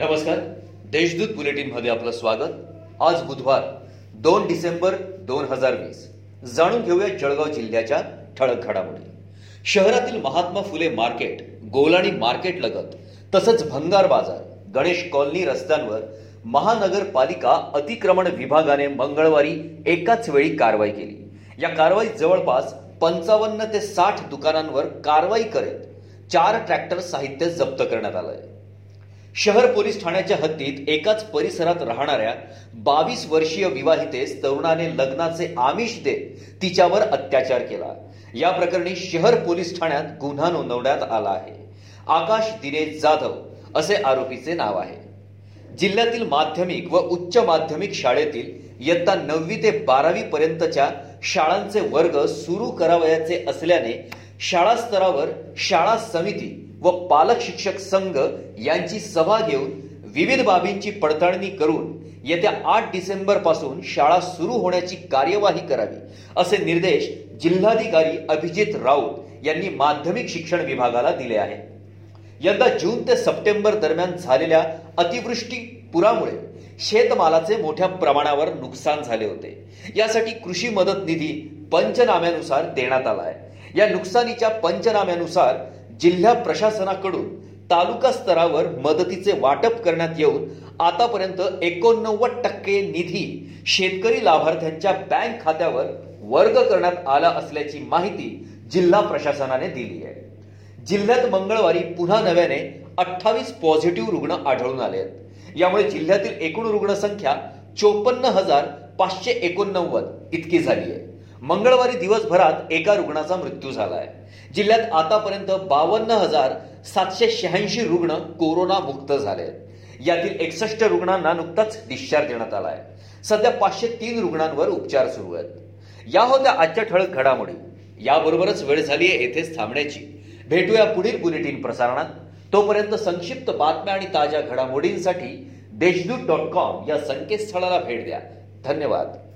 नमस्कार. देशदूत बुलेटिनमध्ये आपलं स्वागत. आज बुधवार दोन डिसेंबर दोन हजार वीस. जाणून घेऊया जळगाव जिल्ह्याच्या ठळक घडामोडी. शहरातील महात्मा फुले मार्केट गोलाणी मार्केट लगत तसंच भंगार बाजार गणेश कॉलनी रस्त्यांवर महानगरपालिका अतिक्रमण विभागाने मंगळवारी एकाच वेळी कारवाई केली. या कारवाईत जवळपास पंचावन्न ते साठ दुकानांवर कारवाई करत चार ट्रॅक्टर साहित्य जप्त करण्यात आलंय. शहर पोलीस ठाण्याच्या हद्दीत एकाच परिसरात राहणाऱ्या बावीस वर्षीय विवाहितेस तरुणाने लग्नाचे आमिष देत तिच्यावर अत्याचार केला. या प्रकरणी शहर पोलीस ठाण्यात गुन्हा नोंदवण्यात आला आहे. आकाश दिनेश जाधव असे आरोपीचे नाव आहे. जिल्ह्यातील माध्यमिक व उच्च माध्यमिक शाळेतील इयत्ता नववी ते बारावी पर्यंतच्या शाळांचे वर्ग सुरू करावयाचे असल्याने शाळा स्तरावर शाळा समिती व पालक शिक्षक संघ यांची सभा घेऊन विविध बाबींची पडताळणी करून येत्या आठ डिसेंबरपासून शाळा सुरू होण्याची कार्यवाही करावी असे निर्देश जिल्हाधिकारी अभिजित राऊत यांनी माध्यमिक शिक्षण विभागाला दिले आहेत. यंदा जून ते सप्टेंबर दरम्यान झालेल्या अतिवृष्टी पुरामुळे शेतमालाचे मोठ्या प्रमाणावर नुकसान झाले होते. यासाठी कृषी मदत निधी पंचनाम्यानुसार देण्यात आला आहे. या नुकसानीच्या पंचनाम्यानुसार जिल्हा प्रशासनाकडून तालुका स्तरावर मदतीचे वाटप करण्यात येऊन आतापर्यंत एकोणनव्वद टक्के निधी शेतकरी लाभार्थ्यांच्या बँक खात्यावर वर्ग करण्यात आला असल्याची माहिती जिल्हा प्रशासनाने दिली आहे. जिल्ह्यात मंगळवारी पुन्हा नव्याने अठ्ठावीस पॉझिटिव्ह रुग्ण आढळून आले आहेत. यामुळे जिल्ह्यातील एकूण रुग्णसंख्या चोपन्न हजार पाचशे एकोणनव्वद इतकी झाली आहे. मंगळवारी दिवसभरात एका रुग्णाचा मृत्यू झाला आहे जिल्ह्यात आतापर्यंत बावन्न हजार सातशे शहाऐंशी रुग्ण कोरोना मुक्त झाले आहेत. यातील एकसष्ट रुग्णांना नुकताच डिस्चार्ज देण्यात आला आहे सध्या पाचशे तीन रुग्णांवर उपचार सुरू आहेत. या होत्या आजच्या ठळक घडामोडी. याबरोबरच वेळ झाली आहे येथेच थांबण्याची. भेटूया पुढील बुलेटिन प्रसारणात. तोपर्यंत संक्षिप्त बातम्या आणि ताज्या घडामोडींसाठी देशदूत डॉट कॉम या संकेतस्थळाला भेट द्या. धन्यवाद.